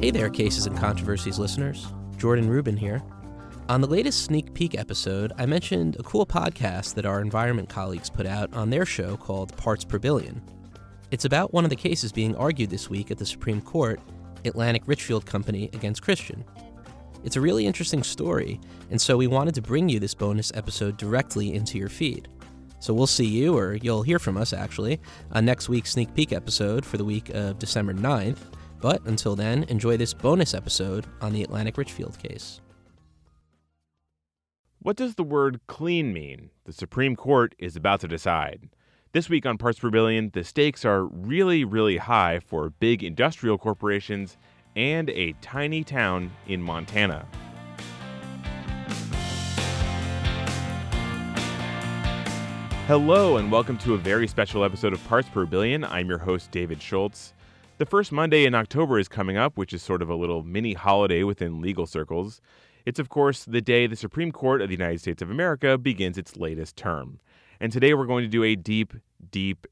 Hey there, Cases and Controversies listeners. Jordan Rubin here. On the latest sneak peek episode, I mentioned a cool podcast that our environment colleagues put out on their show called Parts Per Billion. It's about one of the cases being argued this week at the Supreme Court Atlantic Richfield Company against Christian. It's a really interesting story, and so we wanted to bring you this bonus episode directly into your feed. So we'll see you, or you'll hear from us actually, on next week's sneak peek episode for the week of December 9th. But until then, enjoy this bonus episode on the Atlantic Richfield case. What does the word clean mean? The Supreme Court is about to decide. This week on Parts Per Billion, the stakes are really, really high for big industrial corporations and a tiny town in Montana. Hello, and welcome to a very special episode of Parts Per Billion. I'm your host, David Schultz. The first Monday in October is coming up, which is sort of a little mini holiday within legal circles. It's, of course, the day the Supreme Court of the United States of America begins its latest term. And today we're going to do a deep, deep,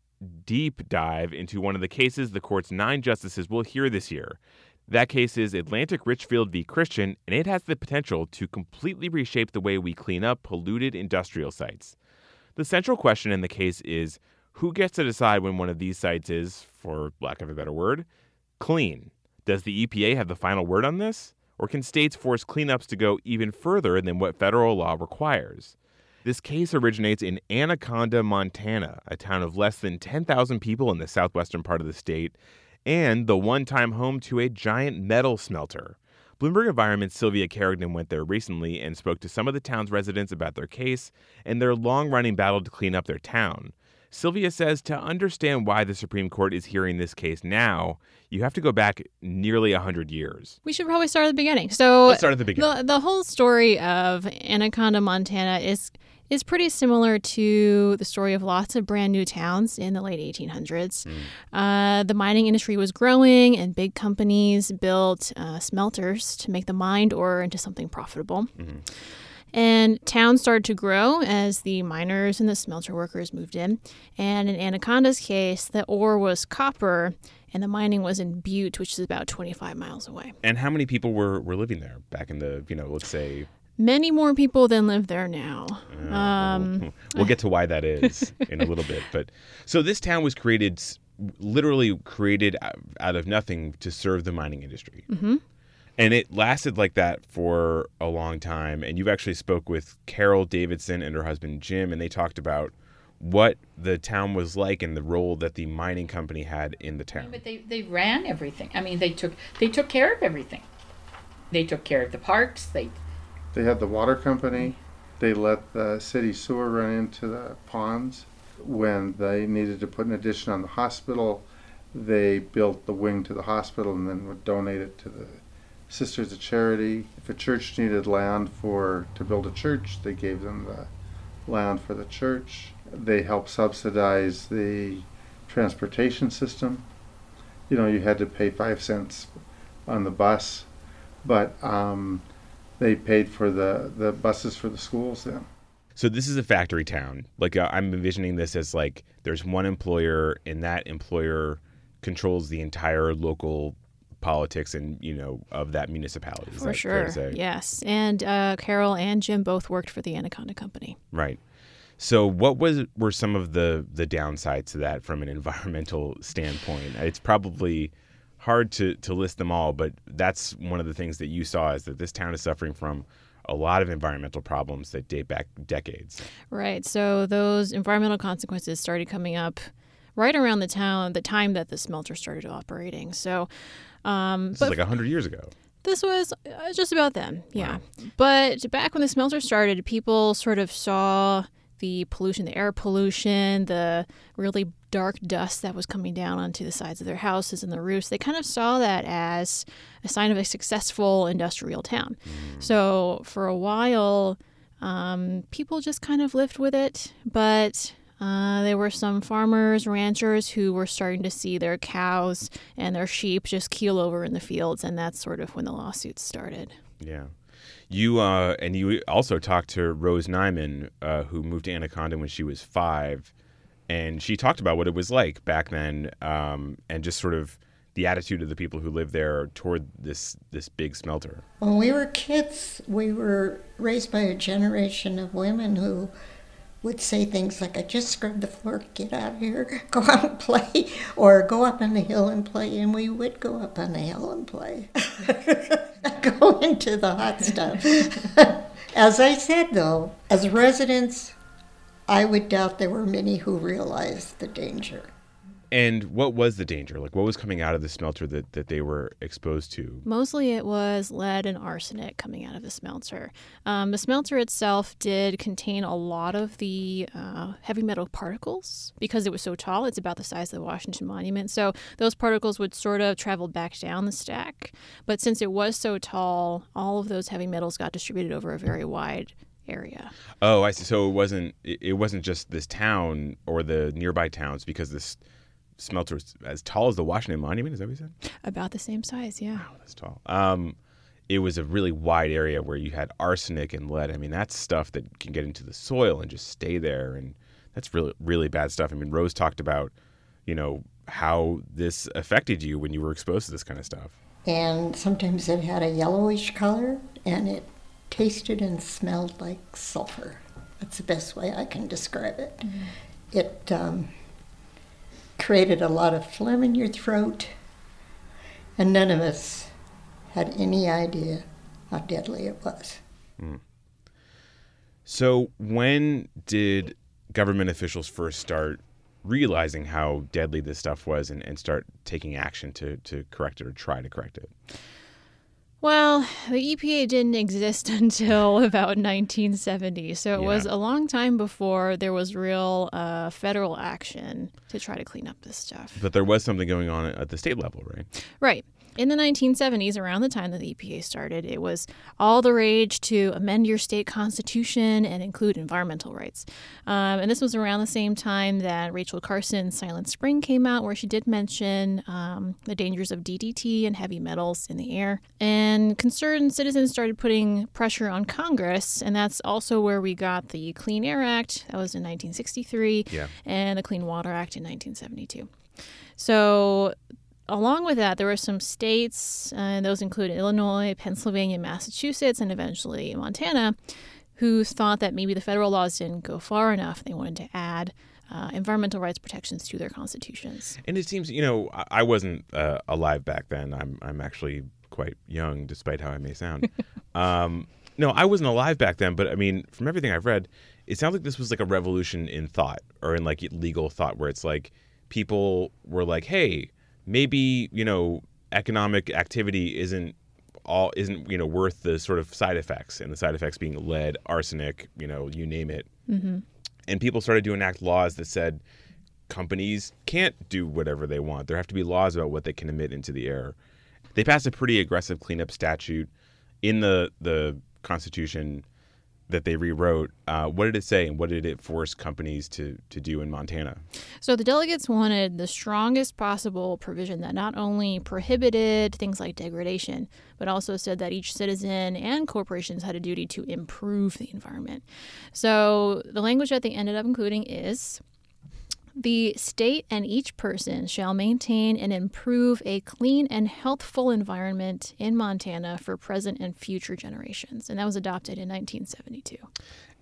deep dive into one of the cases the court's nine justices will hear this year. That case is Atlantic Richfield v. Christian, and it has the potential to completely reshape the way we clean up polluted industrial sites. The central question in the case is who gets to decide when one of these sites is, for lack of a better word, clean? Does the EPA have the final word on this? Or can states force cleanups to go even further than what federal law requires? This case originates in Anaconda, Montana, a town of less than 10,000 people in the southwestern part of the state, and the one time home to a giant metal smelter. Bloomberg Environment's Sylvia Carignan went there recently and spoke to some of the town's residents about their case and their long running battle to clean up their town. Sylvia says to understand why the Supreme Court is hearing this case now, you have to go back nearly 100 years. We should probably start at the beginning. So, Let's start at the beginning. The, the whole story of Anaconda, Montana is is pretty similar to the story of lots of brand new towns in the late 1800s. Mm. Uh, the mining industry was growing, and big companies built uh, smelters to make the mined ore into something profitable. Mm-hmm. And towns started to grow as the miners and the smelter workers moved in. And in Anaconda's case, the ore was copper and the mining was in Butte, which is about 25 miles away. And how many people were, were living there back in the, you know, let's say many more people than live there now. Uh, um, we'll get to why that is in a little bit. But so this town was created, literally created out of nothing to serve the mining industry. Mm-hmm. And it lasted like that for a long time. And you've actually spoke with Carol Davidson and her husband Jim, and they talked about what the town was like and the role that the mining company had in the town. But they, they ran everything. I mean, they took they took care of everything. They took care of the parks. They they had the water company. They let the city sewer run into the ponds. When they needed to put an addition on the hospital, they built the wing to the hospital and then would donate it to the Sisters of Charity. If a church needed land for to build a church, they gave them the land for the church. They helped subsidize the transportation system. You know, you had to pay five cents on the bus, but um, they paid for the the buses for the schools then. So this is a factory town. Like uh, I'm envisioning this as like there's one employer and that employer controls the entire local politics and you know of that municipality. Is for sure. Yes, and uh, Carol and Jim both worked for the Anaconda Company. Right. So what was were some of the the downsides to that from an environmental standpoint? It's probably hard to, to list them all, but that's one of the things that you saw is that this town is suffering from a lot of environmental problems that date back decades. Right. So those environmental consequences started coming up right around the town, the time that the smelter started operating. So, um, this is like hundred years ago. This was uh, just about then, yeah. Wow. But back when the smelter started, people sort of saw the pollution, the air pollution, the really dark dust that was coming down onto the sides of their houses and the roofs, they kind of saw that as a sign of a successful industrial town. Mm. So for a while, um, people just kind of lived with it, but uh, there were some farmers, ranchers who were starting to see their cows and their sheep just keel over in the fields, and that's sort of when the lawsuits started. Yeah. You uh, and you also talked to Rose Nyman, uh, who moved to Anaconda when she was five, and she talked about what it was like back then, um, and just sort of the attitude of the people who lived there toward this this big smelter. When we were kids, we were raised by a generation of women who would say things like, I just scrubbed the floor, get out of here, go out and play, or go up on the hill and play. And we would go up on the hill and play, go into the hot stuff. as I said, though, as residents, I would doubt there were many who realized the danger. And what was the danger? Like, what was coming out of the smelter that, that they were exposed to? Mostly it was lead and arsenic coming out of the smelter. Um, the smelter itself did contain a lot of the uh, heavy metal particles because it was so tall. It's about the size of the Washington Monument. So those particles would sort of travel back down the stack. But since it was so tall, all of those heavy metals got distributed over a very wide area. Oh, I see. So it wasn't it wasn't just this town or the nearby towns because this smelter as tall as the Washington Monument. Is that what you said? About the same size, yeah. Wow, that's tall. Um, it was a really wide area where you had arsenic and lead. I mean, that's stuff that can get into the soil and just stay there, and that's really really bad stuff. I mean, Rose talked about, you know, how this affected you when you were exposed to this kind of stuff. And sometimes it had a yellowish color, and it tasted and smelled like sulfur. That's the best way I can describe it. Mm-hmm. It um, created a lot of phlegm in your throat, and none of us had any idea how deadly it was. Mm. So, when did government officials first start realizing how deadly this stuff was and, and start taking action to, to correct it or try to correct it? Well, the EPA didn't exist until about 1970, so it yeah. was a long time before there was real uh, federal action to try to clean up this stuff. But there was something going on at the state level, right? Right. In the 1970s, around the time that the EPA started, it was all the rage to amend your state constitution and include environmental rights. Um, and this was around the same time that Rachel Carson's Silent Spring came out, where she did mention um, the dangers of DDT and heavy metals in the air. And concerned citizens started putting pressure on Congress, and that's also where we got the Clean Air Act, that was in 1963, yeah. and the Clean Water Act in 1972. So along with that, there were some states, and uh, those included Illinois, Pennsylvania, Massachusetts, and eventually Montana, who thought that maybe the federal laws didn't go far enough. They wanted to add uh, environmental rights protections to their constitutions. And it seems, you know, I wasn't uh, alive back then. I'm, I'm actually quite young, despite how I may sound. um, no, I wasn't alive back then, but I mean, from everything I've read, it sounds like this was like a revolution in thought or in like legal thought, where it's like people were like, hey, maybe you know economic activity isn't all isn't you know worth the sort of side effects and the side effects being lead arsenic you know you name it. Mm-hmm. and people started to enact laws that said companies can't do whatever they want. There have to be laws about what they can emit into the air. They passed a pretty aggressive cleanup statute in the the constitution that they rewrote. Uh, what did it say, and what did it force companies to to do in Montana? So the delegates wanted the strongest possible provision that not only prohibited things like degradation, but also said that each citizen and corporations had a duty to improve the environment. So the language that they ended up including is the state and each person shall maintain and improve a clean and healthful environment in Montana for present and future generations. And that was adopted in 1972.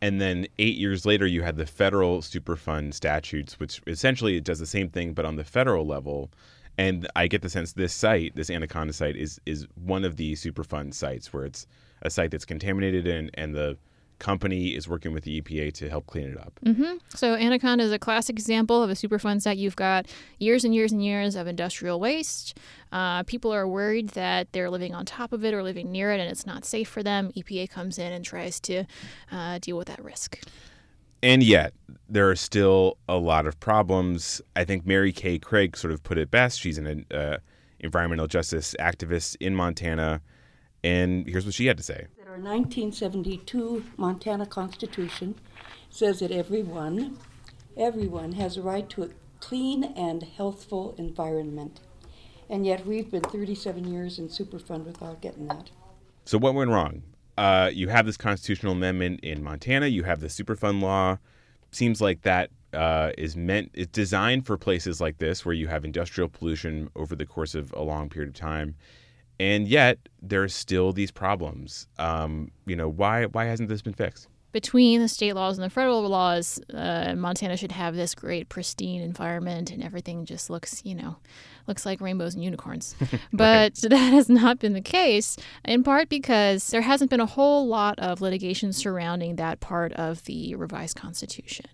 And then eight years later, you had the federal Superfund statutes, which essentially it does the same thing, but on the federal level. And I get the sense this site, this Anaconda site, is is one of the Superfund sites where it's a site that's contaminated and, and the company is working with the EPA to help clean it up. Mm-hmm. So Anaconda is a classic example of a Superfund site. You've got years and years and years of industrial waste. Uh, people are worried that they're living on top of it or living near it, and it's not safe for them. EPA comes in and tries to uh, deal with that risk. And yet, there are still a lot of problems. I think Mary Kay Craig sort of put it best. She's an uh, environmental justice activist in Montana. And here's what she had to say. Our 1972 Montana Constitution says that everyone, everyone has a right to a clean and healthful environment. And yet we've been 37 years in Superfund without getting that. So what went wrong? Uh, you have this constitutional amendment in Montana. You have the Superfund law. Seems like that uh, is meant it's designed for places like this where you have industrial pollution over the course of a long period of time, and yet there's still these problems. Um, you know, why why hasn't this been fixed? between the state laws and the federal laws, uh, Montana should have this great pristine environment, and everything just looks, you know, looks like rainbows and unicorns. but that has not been the case, in part because there hasn't been a whole lot of litigation surrounding that part of the revised constitution.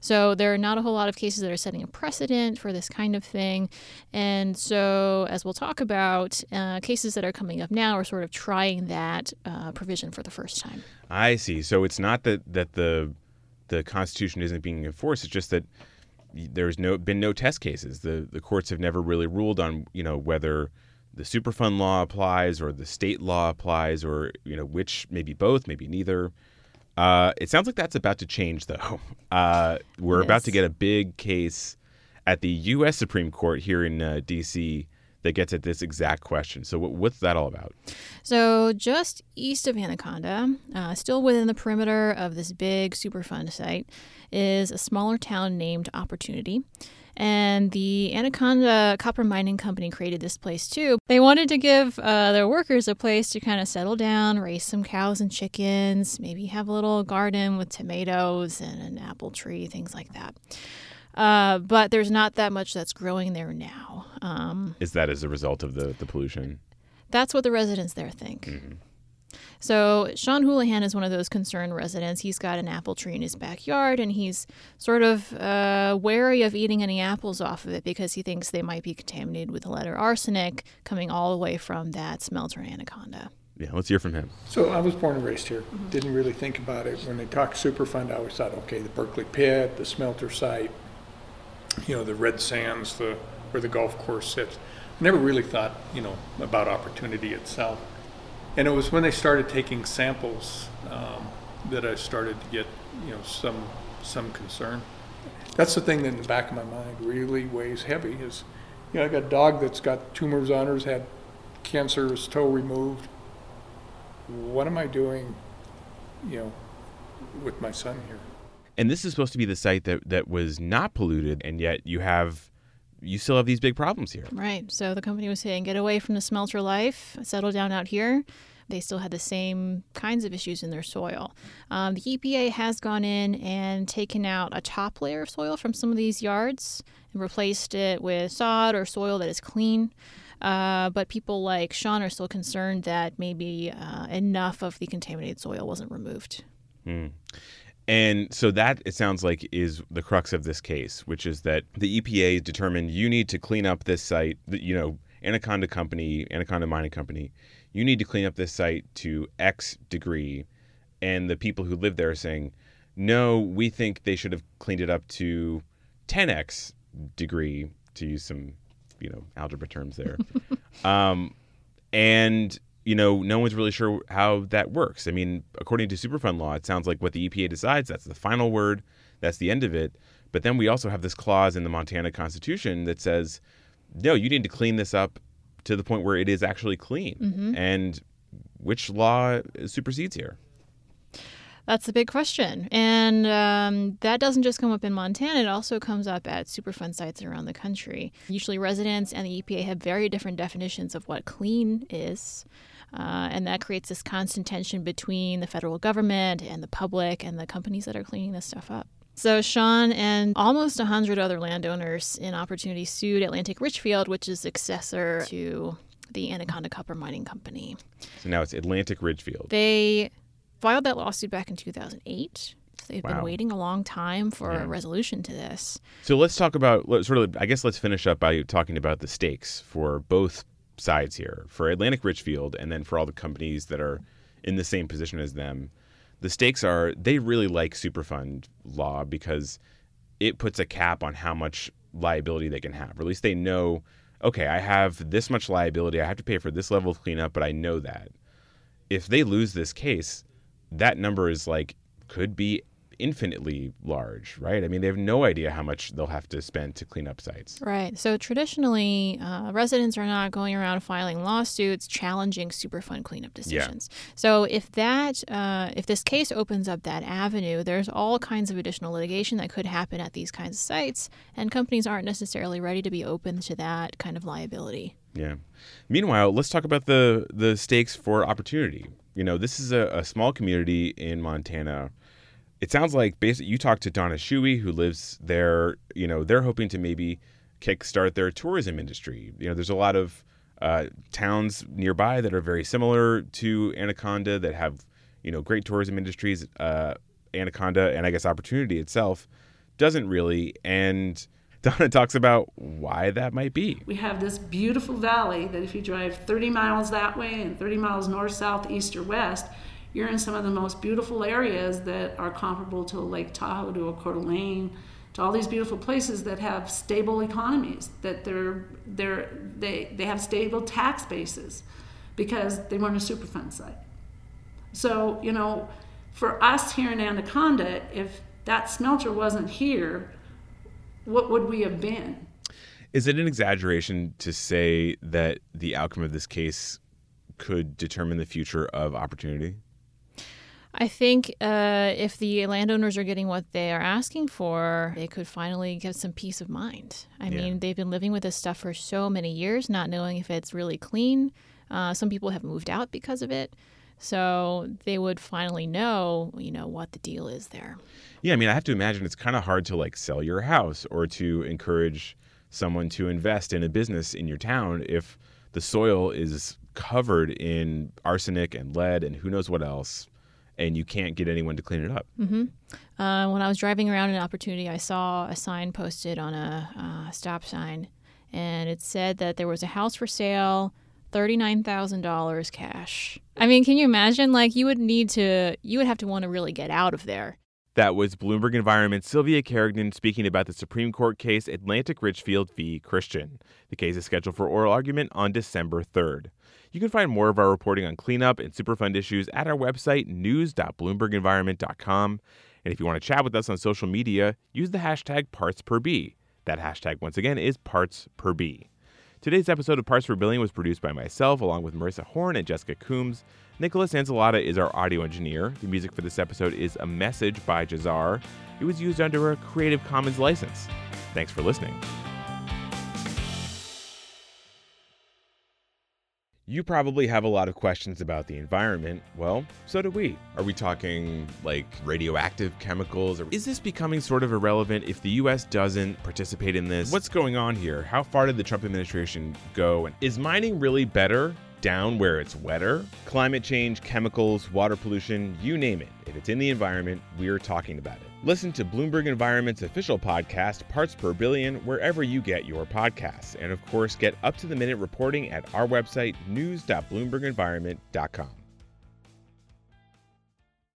So there are not a whole lot of cases that are setting a precedent for this kind of thing. And so, as we'll talk about, uh, cases that are coming up now are sort of trying that uh, provision for the first time. I see. So it's not that that the the Constitution isn't being enforced. It's just that there's no been no test cases. The the courts have never really ruled on you know whether the Superfund law applies or the state law applies or you know which maybe both, maybe neither. Uh, it sounds like that's about to change, though. Uh, we're yes. about to get a big case at the U.S. Supreme Court here in uh, D.C. that gets at this exact question. So, what's that all about? So, just east of Anaconda, uh, still within the perimeter of this big Superfund site, is a smaller town named Opportunity. And the Anaconda Copper Mining Company created this place too. They wanted to give uh, their workers a place to kind of settle down, raise some cows and chickens, maybe have a little garden with tomatoes and an apple tree, things like that. Uh, but there's not that much that's growing there now. Um, Is that as a result of the, the pollution? That's what the residents there think. Mm-hmm. So Sean Houlihan is one of those concerned residents. He's got an apple tree in his backyard, and he's sort of uh, wary of eating any apples off of it because he thinks they might be contaminated with lead or arsenic coming all the way from that smelter in Anaconda. Yeah, let's hear from him. So I was born and raised here. Mm-hmm. Didn't really think about it when they talked Superfund. I always thought, okay, the Berkeley Pit, the smelter site, you know, the red sands, the where the golf course sits. I never really thought, you know, about opportunity itself. And it was when they started taking samples um, that I started to get, you know, some some concern. That's the thing that in the back of my mind really weighs heavy is, you know, I got a dog that's got tumors on her, had cancerous toe removed. What am I doing, you know, with my son here? And this is supposed to be the site that, that was not polluted, and yet you have you still have these big problems here. Right. So the company was saying, get away from the smelter life, settle down out here. They still had the same kinds of issues in their soil. Um, the EPA has gone in and taken out a top layer of soil from some of these yards and replaced it with sod or soil that is clean. Uh, but people like Sean are still concerned that maybe uh, enough of the contaminated soil wasn't removed. Mm. And so that it sounds like is the crux of this case, which is that the EPA determined you need to clean up this site. You know, Anaconda Company, Anaconda Mining Company, you need to clean up this site to X degree, and the people who live there are saying, no, we think they should have cleaned it up to 10x degree, to use some, you know, algebra terms there. um, and you know, no one's really sure how that works. I mean, according to Superfund law, it sounds like what the EPA decides, that's the final word, that's the end of it. But then we also have this clause in the Montana Constitution that says, no, you need to clean this up to the point where it is actually clean. Mm-hmm. And which law supersedes here? That's the big question. And um, that doesn't just come up in Montana, it also comes up at Superfund sites around the country. Usually, residents and the EPA have very different definitions of what clean is. Uh, and that creates this constant tension between the federal government and the public and the companies that are cleaning this stuff up. So Sean and almost 100 other landowners in Opportunity sued Atlantic Richfield, which is successor to the Anaconda Copper Mining Company. So now it's Atlantic Richfield. They filed that lawsuit back in 2008. So they've wow. been waiting a long time for yeah. a resolution to this. So let's talk about sort of. I guess let's finish up by talking about the stakes for both sides here for Atlantic Richfield and then for all the companies that are in the same position as them. The stakes are they really like Superfund law because it puts a cap on how much liability they can have. Or at least they know, okay, I have this much liability. I have to pay for this level of cleanup, but I know that. If they lose this case, that number is like could be infinitely large, right? I mean, they have no idea how much they'll have to spend to clean up sites. Right. So traditionally, uh, residents are not going around filing lawsuits challenging Superfund cleanup decisions. Yeah. So if that, uh, if this case opens up that avenue, there's all kinds of additional litigation that could happen at these kinds of sites, and companies aren't necessarily ready to be open to that kind of liability. Yeah. Meanwhile, let's talk about the the stakes for opportunity. You know, this is a, a small community in Montana. It sounds like basically you talked to Donna Shuey, who lives there. You know, they're hoping to maybe kickstart their tourism industry. You know, there's a lot of uh, towns nearby that are very similar to Anaconda that have you know great tourism industries. Uh, Anaconda and I guess Opportunity itself doesn't really and Donna talks about why that might be. We have this beautiful valley that if you drive 30 miles that way and 30 miles north, south, east, or west, you're in some of the most beautiful areas that are comparable to Lake Tahoe, to a Coeur d'Alene, to all these beautiful places that have stable economies, that they're, they're, they, they have stable tax bases because they weren't a Superfund site. So, you know, for us here in Anaconda, if that smelter wasn't here, what would we have been? Is it an exaggeration to say that the outcome of this case could determine the future of opportunity? I think uh, if the landowners are getting what they are asking for, they could finally get some peace of mind. I Yeah. mean, they've been living with this stuff for so many years, not knowing if it's really clean. Uh, some people have moved out because of it. So they would finally know, you know, what the deal is there. Yeah, I mean, I have to imagine it's kind of hard to like sell your house or to encourage someone to invest in a business in your town if the soil is covered in arsenic and lead and who knows what else, and you can't get anyone to clean it up. hmm Uh, when I was driving around an opportunity, I saw a sign posted on a uh, stop sign, and it said that there was a house for sale, thirty-nine thousand dollars cash. I mean, can you imagine? Like, you would need to, you would have to want to really get out of there. That was Bloomberg Environment Sylvia Carignan speaking about the Supreme Court case Atlantic Richfield v. Christian. The case is scheduled for oral argument on December 3rd. You can find more of our reporting on cleanup and Superfund issues at our website, news.bloombergenvironment.com. And if you want to chat with us on social media, use the hashtag PartsPerB. That hashtag, once again, is PartsPerB. Today's episode of Parts Per Billion was produced by myself, along with Marissa Horn and Jessica Coombs. Nicholas Anzalata is our audio engineer. The music for this episode is A Message by Jahzzar. It was used under a Creative Commons license. Thanks for listening. You probably have a lot of questions about the environment. Well, so do we. Are we talking like radioactive chemicals? Or is this becoming sort of irrelevant if the US doesn't participate in this? What's going on here? How far did the Trump administration go? And is mining really better down where it's wetter? Climate change, chemicals, water pollution, you name it. If it's in the environment, we're talking about it. Listen to Bloomberg Environment's official podcast, Parts Per Billion, wherever you get your podcasts. And of course, get up to the minute reporting at our website, news.bloombergenvironment.com.